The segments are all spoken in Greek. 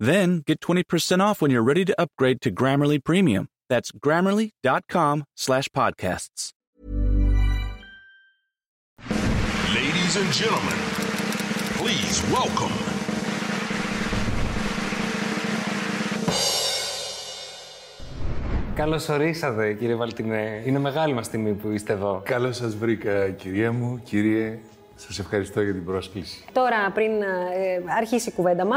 Then get 20% off when you're ready to upgrade to Grammarly Premium. That's grammarly.com slash podcasts. Ladies and gentlemen, please welcome Καλώ ορίσατε, κύριε Βαλτινέ. Είναι μεγάλη μα τιμή που είστε εδώ. Καλώς σας βρήκα, κυρία μου. Κύριε, σας ευχαριστώ για την πρόσκληση. Τώρα, πριν ε, αρχίσει η κουβέντα μα,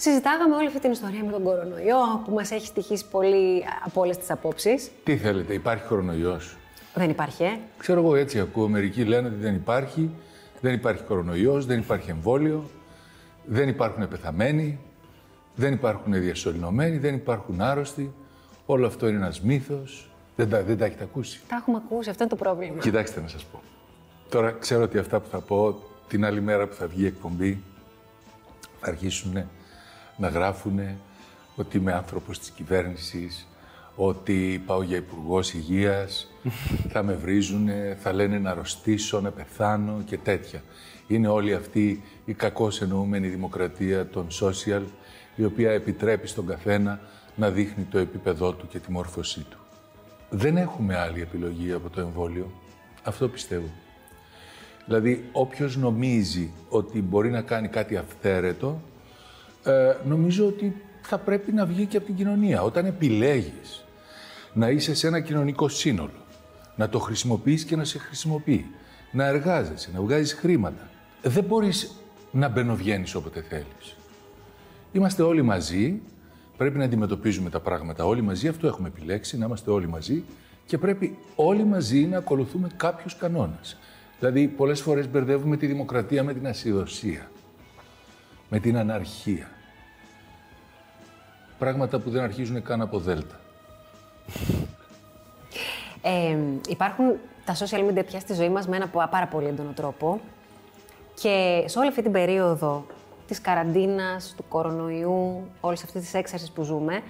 συζητάγαμε όλη αυτή την ιστορία με τον κορονοϊό που μας έχει στοιχήσει πολύ από όλες τις απόψεις. Τι θέλετε, υπάρχει κορονοϊός; Δεν υπάρχει, ε. Ξέρω εγώ έτσι ακούω. Μερικοί λένε ότι δεν υπάρχει. Δεν υπάρχει κορονοϊός, δεν υπάρχει εμβόλιο. Δεν υπάρχουν πεθαμένοι. Δεν υπάρχουν διασωληνωμένοι. Δεν υπάρχουν άρρωστοι. Όλο αυτό είναι ένας μύθος. Δεν τα, δεν τα έχετε ακούσει; Τα έχουμε ακούσει, αυτό είναι το πρόβλημα. Κοιτάξτε να σας πω. Τώρα ξέρω ότι αυτά που θα πω την άλλη μέρα που θα βγει η εκπομπή θα αρχίσουν να γράφουν ότι είμαι άνθρωπος της κυβέρνησης, ότι πάω για υπουργός υγείας, θα με βρίζουν, θα λένε να αρρωστήσω, να πεθάνω και τέτοια. Είναι όλη αυτή η κακώς εννοούμενη δημοκρατία των social, η οποία επιτρέπει στον καθένα να δείχνει το επίπεδό του και τη μόρφωσή του. Δεν έχουμε άλλη επιλογή από το εμβόλιο. Αυτό πιστεύω. Δηλαδή, όποιος νομίζει ότι μπορεί να κάνει κάτι αυθαίρετο, ε, νομίζω ότι θα πρέπει να βγει και από την κοινωνία. Όταν επιλέγεις να είσαι σε ένα κοινωνικό σύνολο, να το χρησιμοποιείς και να σε χρησιμοποιεί, να εργάζεσαι, να βγάζεις χρήματα, δεν μπορείς να μπαινοβγαίνεις όποτε θέλεις. Είμαστε όλοι μαζί, πρέπει να αντιμετωπίζουμε τα πράγματα όλοι μαζί, αυτό έχουμε επιλέξει, να είμαστε όλοι μαζί και πρέπει όλοι μαζί να ακολουθούμε κάποιους κανόνες. Δηλαδή, πολλές φορές μπερδεύουμε τη δημοκρατία με την ασυδοσία, με την αναρχία. Πράγματα που δεν αρχίζουν καν από δέλτα. Ε, υπάρχουν τα social media πια στη ζωή μας με ένα πο- πάρα πολύ έντονο τρόπο και σε όλη αυτή την περίοδο της καραντίνας, του κορονοϊού, όλης αυτής της έξαρσης που ζούμε,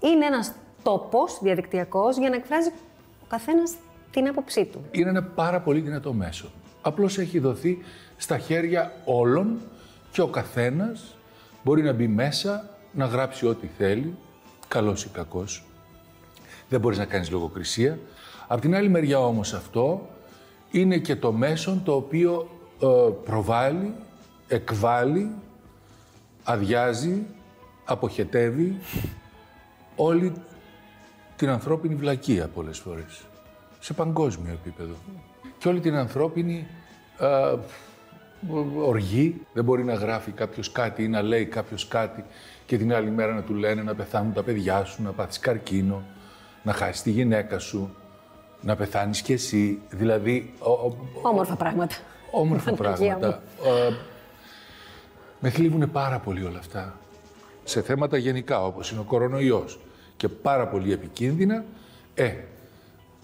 είναι ένας τόπος διαδικτυακός για να εκφράζει ο καθένας την άποψή του. είναι ένα πάρα πολύ δυνατό μέσο. Απλώς έχει δοθεί στα χέρια όλων και ο καθένας μπορεί να μπει μέσα, να γράψει ό,τι θέλει, καλός ή κακός. Δεν μπορείς να κάνεις λογοκρισία. Απ' την άλλη μεριά όμως αυτό είναι και το μέσον το οποίο ε, προβάλλει, εκβάλλει, αδειάζει, αποχετεύει όλη την ανθρώπινη βλακεία πολλές φορές. Σε παγκόσμιο επίπεδο. Και όλη την ανθρώπινη α, οργή. Δεν μπορεί να γράφει κάποιος κάτι ή να λέει κάποιος κάτι και την άλλη μέρα να του λένε να πεθάνουν τα παιδιά σου, να πάθεις καρκίνο, να χάσεις τη γυναίκα σου, να πεθάνεις κι εσύ. Δηλαδή, ο- ο- Όμορφα πράγματα. όμορφα Παναγία πράγματα. Ε, με θλίβουν πάρα πολύ όλα αυτά. Σε θέματα γενικά, όπως είναι ο κορονοϊός και πάρα πολύ επικίνδυνα, ε,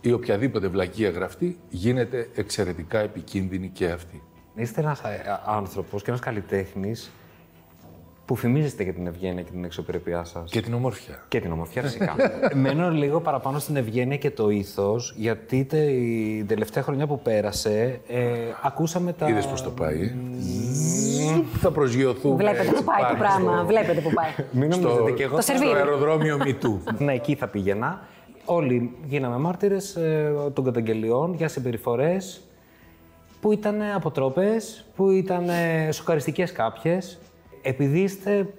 η οποιαδήποτε βλακεία γραφτεί γίνεται εξαιρετικά επικίνδυνη και αυτή. Είστε ένας άνθρωπος και ένας καλλιτέχνης που φημίζεστε για την ευγένεια και την εξωπρέπειά σας. Και την ομορφιά. Και την ομορφιά φυσικά. Μένω λίγο παραπάνω στην ευγένεια και το ήθος, γιατί την τελευταία χρονιά που πέρασε, ε, ακούσαμε τα. Είδες πώς το πάει, ε; Θα προσγειωθούμε Βλέπετε έτσι που πάει το πάλι πράγμα. στο- Βλέπετε που πάει. Μην στο, νομίζετε και εγώ. Το θα- σερβίρι. στο αεροδρόμιο Μητού. Ναι, εκεί θα πήγαινα. Όλοι γίναμε μάρτυρες ε, των καταγγελιών για συμπεριφορές που ήταν αποτρόπες, που ήταν ε, σοκαριστικές κάποιες. Επειδή είστε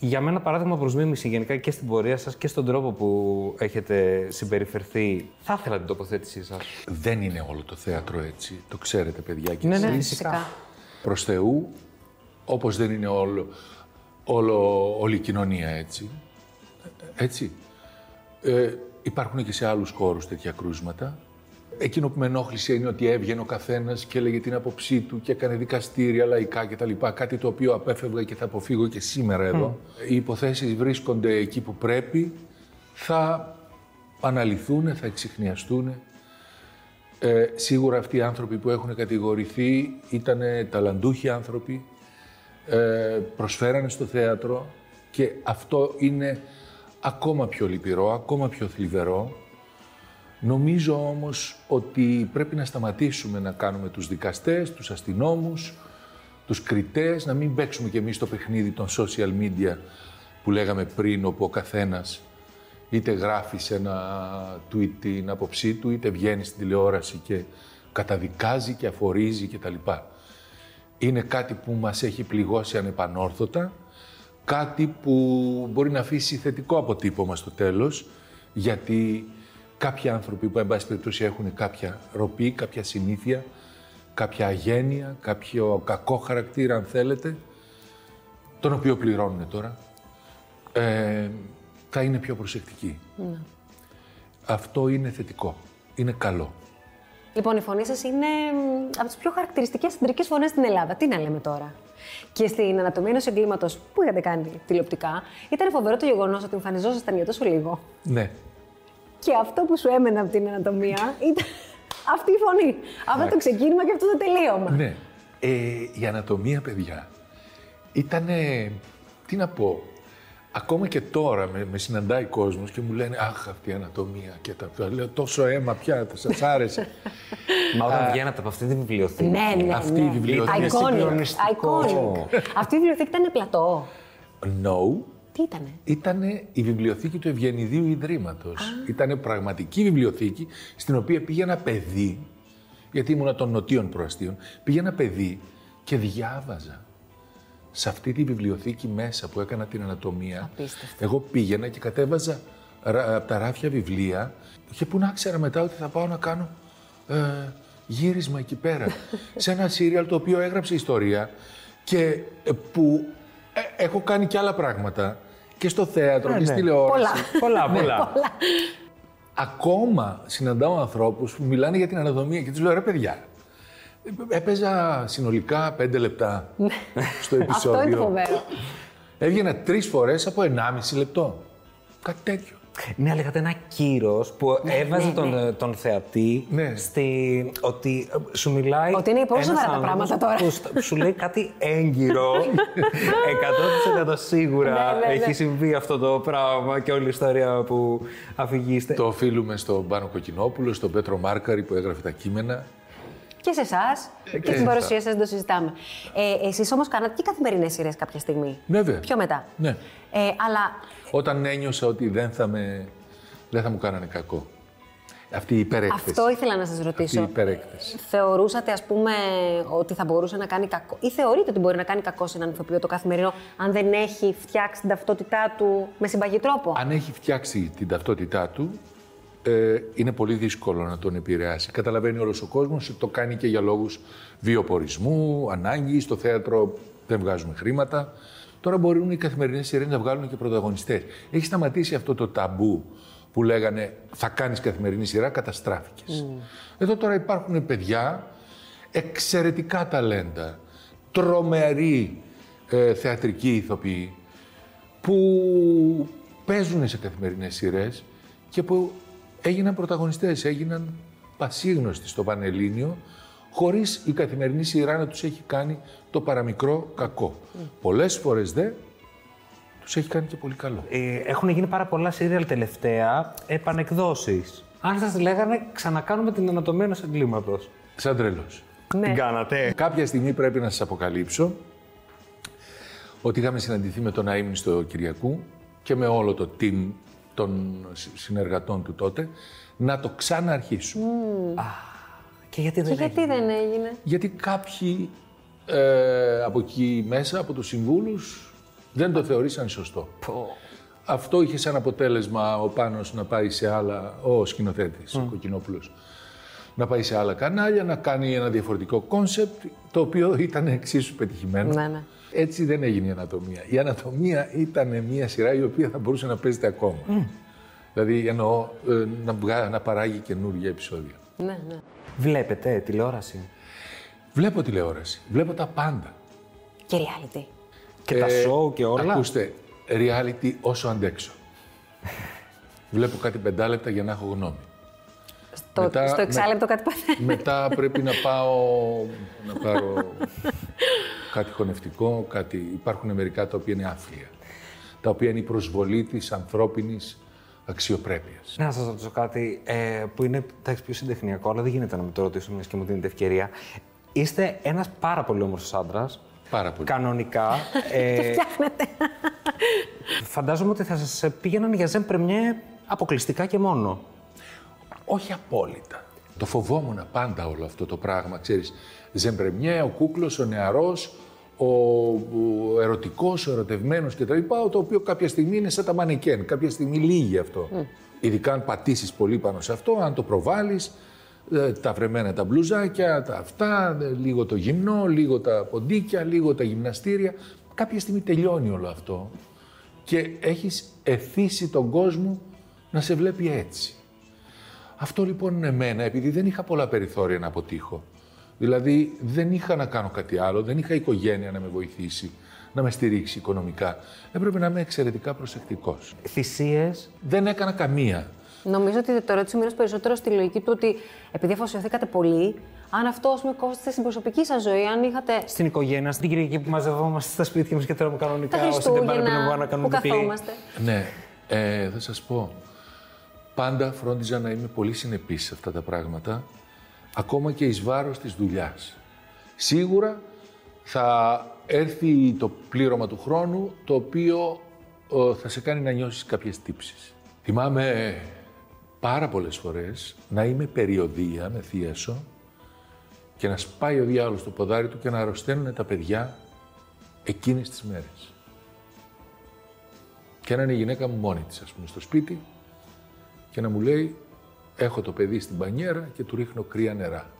Για μένα παράδειγμα προς μίμηση γενικά και στην πορεία σας και στον τρόπο που έχετε συμπεριφερθεί. Θα ήθελα την τοποθέτησή σας. Δεν είναι όλο το θέατρο έτσι. Το ξέρετε, παιδιά. Και Ναι, ναι, εσείς. Φυσικά. προς Θεού, όπως δεν είναι όλο, όλο, όλη η κοινωνία έτσι. Έτσι. Ε, υπάρχουν και σε άλλους χώρους τέτοια κρούσματα. Εκείνο που με ενόχλησε είναι ότι έβγαινε ο καθένας και έλεγε την άποψή του και έκανε δικαστήρια λαϊκά κτλ. Κάτι το οποίο απέφευγα και θα αποφύγω και σήμερα εδώ. Οι υποθέσεις βρίσκονται εκεί που πρέπει, θα αναλυθούν, θα εξηχνιαστούν. Ε, σίγουρα αυτοί οι άνθρωποι που έχουν κατηγορηθεί ήταν ταλαντούχοι άνθρωποι, ε, προσφέρανε στο θέατρο και αυτό είναι ακόμα πιο λυπηρό, ακόμα πιο θλιβερό. Νομίζω όμως ότι πρέπει να σταματήσουμε να κάνουμε τους δικαστές, τους αστυνόμους, τους κριτές, να μην παίξουμε κι εμείς το παιχνίδι των social media που λέγαμε πριν, όπου ο καθένας είτε γράφει σε ένα tweet την άποψή του, είτε βγαίνει στην τηλεόραση και καταδικάζει και αφορίζει κτλ. Είναι κάτι που μας έχει πληγώσει ανεπανόρθωτα, κάτι που μπορεί να αφήσει θετικό αποτύπωμα στο τέλος, γιατί κάποιοι άνθρωποι που, εν πάση περιπτώσει, έχουν κάποια ροπή, κάποια συνήθεια, κάποια αγένεια, κάποιο κακό χαρακτήρα, αν θέλετε, τον οποίο πληρώνουν τώρα, ε, θα είναι πιο προσεκτικοί. Αυτό είναι θετικό. Είναι καλό. Λοιπόν, η φωνή σας είναι μ, από τις πιο χαρακτηριστικές συντρικές φωνές στην Ελλάδα. Τι να λέμε τώρα; Και στην ανατομία ενός εγκλήματος που είχατε κάνει τηλεοπτικά, ήταν φοβερό το γεγονός ότι εμφανιζόσασταν για τόσο λίγο. Ναι. Και αυτό που σου έμενε από την ανατομία ήταν αυτή η φωνή. Αυτό το ξεκίνημα και αυτό το τελείωμα. Ναι. Ε, η ανατομία, παιδιά, ήταν. Τι να πω. Ακόμα και τώρα με, με συναντάει κόσμος και μου λένε Αχ, αυτή η ανατομία και τα. τα Λέω τόσο αίμα πια, σας άρεσε. Μα όταν βγαίνατε από αυτή τη βιβλιοθήκη. Ναι, ναι, Αυτή ναι. η βιβλιοθήκη. Είναι Iconic, συγκλονιστικό. iconic. Αυτή η βιβλιοθήκη ήταν πλατό. no, Τι ήτανε; ήταν η βιβλιοθήκη του Ευγενιδίου Ιδρύματος. Ήταν πραγματική βιβλιοθήκη στην οποία πήγε ένα παιδί, γιατί ήμουνα των νοτίων προαστίων, πήγε ένα παιδί και διάβαζα. Σε αυτή τη βιβλιοθήκη μέσα που έκανα την ανατομία, Απίστευτο. εγώ πήγαινα και κατέβαζα από τα ράφια βιβλία και που να ξέρα μετά ότι θα πάω να κάνω ε, γύρισμα εκεί πέρα. σε ένα σύριαλ το οποίο έγραψε ιστορία και ε, που ε, έχω κάνει και άλλα πράγματα και στο θέατρο και ναι. στη τηλεόραση. Πολλά, πολλά. Ακόμα συναντάω ανθρώπους που μιλάνε για την αναδομία και τους λέω ρε παιδιά, έπαιζα συνολικά πέντε λεπτά στο επεισόδιο. Αυτό είναι το φοβερό. Έβγαινα τρεις φορές από 1,5 λεπτό. Κάτι τέτοιο. Ναι, αλλά είχατε ένα κύρος που έβαζε ναι, τον, ναι. ε, τον θεατή Ναι. στη. ότι ε, σου μιλάει. Ότι είναι πολύ ένας σοβαρά τα άνθρωπος πράγματα τώρα. Που, στα- σου λέει κάτι έγκυρο. 100% σίγουρα Ναι, ναι, ναι. έχει συμβεί αυτό το πράγμα και όλη η ιστορία που αφηγείστε. Το οφείλουμε στον Πάνο Κοκκινόπουλο, στον Πέτρο Μάρκαρη που έγραφε τα κείμενα. Και σε εσάς και σε στην αυτά. παρουσία σας το συζητάμε. Ε, Εσείς όμως κάνατε και καθημερινές σειρές κάποια στιγμή. Βέβαια. Πιο μετά. Ναι. Ε, αλλά Όταν ένιωσα ότι δεν θα, με, δεν θα μου κάνανε κακό. Αυτή η υπερέκθεση. αυτό ήθελα να σας Αυτή η ρωτήσω. υπερέκθεση. Θεωρούσατε, ας πούμε, ότι θα μπορούσε να κάνει κακό, ή θεωρείτε ότι μπορεί να κάνει κακό σε έναν ηθοποιό το καθημερινό, αν δεν έχει φτιάξει την ταυτότητά του με συμπαγή τρόπο; Αν έχει φτιάξει την ταυτότητά του, ε, είναι πολύ δύσκολο να τον επηρεάσει. Καταλαβαίνει όλος ο κόσμος ότι το κάνει και για λόγους βιοπορισμού, ανάγκης, στο θέατρο δεν βγάζουμε χρήματα. Τώρα μπορούν οι καθημερινές σειρές να βγάλουν και πρωταγωνιστές. Έχει σταματήσει αυτό το ταμπού που λέγανε θα κάνεις καθημερινή σειρά, καταστράφηκες. Εδώ τώρα υπάρχουν παιδιά, εξαιρετικά ταλέντα, τρομεροί ε, θεατρικοί ηθοποιοί, που παίζουν σε καθημερινές σειρές και που έγιναν πρωταγωνιστές, έγιναν πασίγνωστοι στο Πανελλήνιο, χωρίς η καθημερινή σειρά να τους έχει κάνει το παραμικρό κακό. Πολλές φορές δε τους έχει κάνει και πολύ καλό. Ε, έχουν γίνει πάρα πολλά σύριαλ τελευταία επανεκδόσεις. Αν σας λέγανε, ξανακάνουμε την ανατομία ενός εγκλήματος. Σαν τρελός. Ναι. Την κάνατε. Κάποια στιγμή πρέπει να σας αποκαλύψω ότι είχαμε συναντηθεί με τον Αείμνηστο Κυριακού και με όλο το team των συ- συνεργατών του τότε να το ξαναρχίσουμε. Και γιατί Και δεν γιατί έγινε; δεν έγινε; Γιατί κάποιοι ε, από εκεί μέσα, από τους συμβούλους, Δεν το θεωρήσαν σωστό. Αυτό είχε σαν αποτέλεσμα ο Πάνος να πάει σε άλλα, ο σκηνοθέτης, ο Κοκκινόπουλος, να πάει σε άλλα κανάλια, να κάνει ένα διαφορετικό κόνσεπτ, το οποίο ήταν εξίσου πετυχημένο. Ναι, ναι. Έτσι δεν έγινε η ανατομία. Η ανατομία ήταν μια σειρά η οποία θα μπορούσε να παίζεται ακόμα. Δηλαδή εννοώ ε, να, βγά- να παράγει καινούργια επεισόδια. Ναι, ναι. Βλέπετε τηλεόραση; Βλέπω τηλεόραση, βλέπω τα πάντα. Και reality. Και τα show και όλα; Ε, Ακούστε, reality όσο αντέξω. Βλέπω κάτι πεντάλεπτα για να έχω γνώμη. Στο, Μετά- στο εξάλεπτο κάτι παθαίνει. Μετά πρέπει να πάω να πάρω κάτι χωνευτικό, κάτι... Υπάρχουν μερικά τα οποία είναι άφλια. Τα οποία είναι η προσβολή της ανθρώπινης αξιοπρέπειας. Να σας ρωτήσω κάτι ε, που είναι εντάξει, πιο συντεχνιακό, αλλά δεν γίνεται να με το ρωτήσω μιας και μου δίνετε ευκαιρία. Είστε ένας πάρα πολύ όμορφος άντρας. Πάρα πολύ. Κανονικά. ε, φαντάζομαι ότι θα σας πήγαιναν για ζέμ πρεμιέ αποκλειστικά και μόνο. Όχι απόλυτα. Το φοβόμουν πάντα όλο αυτό το πράγμα, ξέρεις. Ζεμπρεμιέ, ο κούκλος, ο νεαρός, ο, ο ερωτικός, ο ερωτευμένος κτλ. Το οποίο κάποια στιγμή είναι σαν τα μανικέν. Κάποια στιγμή λύγει αυτό. Ειδικά αν πατήσεις πολύ πάνω σε αυτό, αν το προβάλλεις, ε, τα βρεμένα τα μπλουζάκια, τα αυτά, ε, λίγο το γυμνό, λίγο τα ποντίκια, λίγο τα γυμναστήρια. Κάποια στιγμή τελειώνει όλο αυτό και έχεις εθίσει τον κόσμο να σε βλέπει έτσι. Αυτό λοιπόν είναι εμένα, επειδή δεν είχα πολλά περιθώρια να αποτύχω. Δηλαδή δεν είχα να κάνω κάτι άλλο, δεν είχα οικογένεια να με βοηθήσει, να με στηρίξει οικονομικά. Έπρεπε να είμαι εξαιρετικά προσεκτικός. Θυσίες. Δεν έκανα καμία. Νομίζω ότι το ρώτησε μήνω περισσότερο στη λογική του ότι επειδή αφοσιωθήκατε πολύ, αν αυτό ας πούμε κόστησε στην προσωπική σας ζωή, αν είχατε Στην οικογένεια, στην Κυριακή που μαζευόμαστε στα σπίτια μας και τρώμε τα κανονικά. Όσοι δεν πάνε πριν να Χριστούγεννα κάνουν που διπλή. καθόμαστε. Ναι, ε, θα σας πω. Πάντα φρόντιζα να είμαι πολύ συνεπής σε αυτά τα πράγματα, ακόμα και εις βάρος της δουλειάς. Σίγουρα θα έρθει το πλήρωμα του χρόνου, το οποίο ε, θα σε κάνει να νιώσεις κάποιες τύψεις. Θυμάμαι πάρα πολλές φορές να είμαι περιοδία με θίασο και να σπάει ο διάολος το ποδάρι του και να αρρωσταίνουν τα παιδιά εκείνες τις μέρες. Και να είναι η γυναίκα μου μόνη της, ας πούμε, στο σπίτι και να μου λέει έχω το παιδί στην πανιέρα και του ρίχνω κρύα νερά.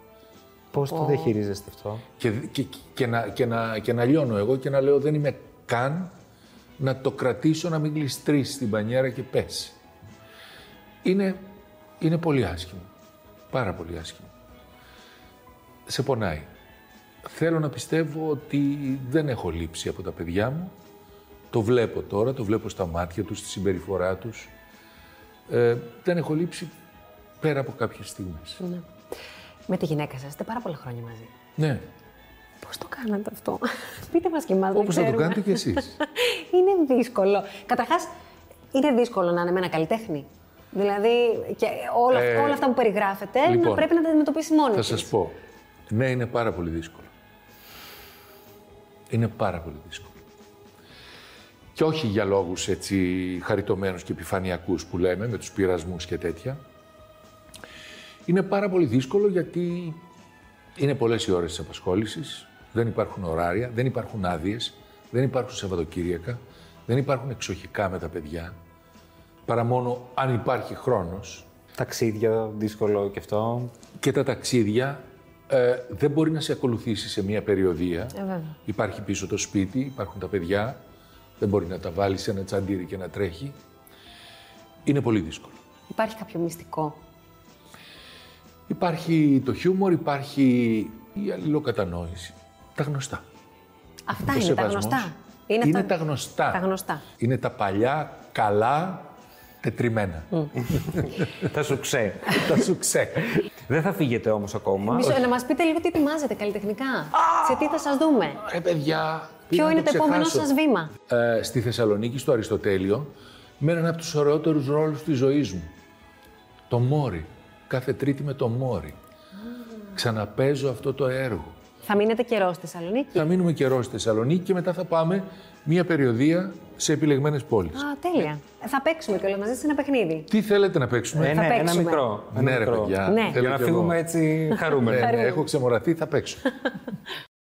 Πώς το διαχειρίζεστε αυτό; Και, και, και, να, και, να, και να λιώνω εγώ και να λέω δεν είμαι καν να το κρατήσω να μην γλιστρήσει στην πανιέρα και πέσει. Είναι, είναι πολύ άσχημο. Πάρα πολύ άσχημο. Σε πονάει. Θέλω να πιστεύω ότι δεν έχω λείψει από τα παιδιά μου. Το βλέπω τώρα, το βλέπω στα μάτια τους, στη συμπεριφορά τους. Ε, δεν έχω λείψει πέρα από κάποιες στιγμές. Με τη γυναίκα σας είστε πάρα πολλά χρόνια μαζί. Ναι, Πώς το κάνατε αυτό, Πείτε μας και εμάς. όπως θα το κάνετε κι εσείς. είναι δύσκολο. Καταρχάς, είναι δύσκολο να είναι με ένα καλλιτέχνη. Δηλαδή, και όλα, Ε, όλα αυτά που περιγράφετε να λοιπόν, πρέπει να τα αντιμετωπίσει μόνη Θα της. σας πω. Ναι, είναι πάρα πολύ δύσκολο. Είναι πάρα πολύ δύσκολο. Και όχι για λόγους έτσι χαριτωμένους και επιφανειακούς που λέμε, με τους πειρασμούς και τέτοια. Είναι πάρα πολύ δύσκολο γιατί είναι πολλές οι ώρες της απασχόλησης, δεν υπάρχουν ωράρια, δεν υπάρχουν άδειες, δεν υπάρχουν Σαββατοκύριακα, δεν υπάρχουν εξοχικά με τα παιδιά, παρά μόνο αν υπάρχει χρόνος Ταξίδια, δύσκολο και αυτό. και τα ταξίδια ε, δεν μπορεί να σε ακολουθήσει σε μια περιοδία. Ε, βέβαια. Υπάρχει πίσω το σπίτι, υπάρχουν τα παιδιά, δεν μπορεί να τα βάλεις σε ένα τσαντήρι και να τρέχει. Είναι πολύ δύσκολο. Υπάρχει κάποιο μυστικό; Υπάρχει το χιούμορ, υπάρχει η αλληλοκατανόηση. Τα γνωστά. Αυτά Ο είναι τα σεβασμός. γνωστά. Είναι, αυτά- τα γνωστά. Τα γνωστά. Είναι τα παλιά, καλά, τετριμένα. Τα σου ξέ. τα σου ξέ. Δεν θα φύγετε όμως ακόμα. Μισό, να μας πείτε λίγο τι ετοιμάζετε καλλιτεχνικά. Σε τι θα σας δούμε; Ρε παιδιά, Ποιο πήγα να είναι το επόμενό ξεχάσω. σας βήμα; ε, στη Θεσσαλονίκη, στο Αριστοτέλειο, με έναν από τους ωραιότερους ρόλους της ζωής μου. Το Μόρι. Κάθε τρίτη με το Μόρι. Ξαναπέζω αυτό το έργο. Θα μείνετε καιρός στη Θεσσαλονίκη; Θα μείνουμε καιρός στη Θεσσαλονίκη και μετά θα πάμε μία περιοδία σε επιλεγμένες πόλεις. Α, τέλεια. Ε, Θα παίξουμε κιόλας μαζί σε ένα παιχνίδι. Τι θέλετε να παίξουμε; Ε, θα ναι, ένα παίξουμε. μικρό. Ένα ναι, ρε μικρό. παιδιά. Ναι. θέλω Για να κι εγώ. φύγουμε έτσι χαρούμενοι. Ναι, ναι, έχω ξεμοραθεί, θα παίξω.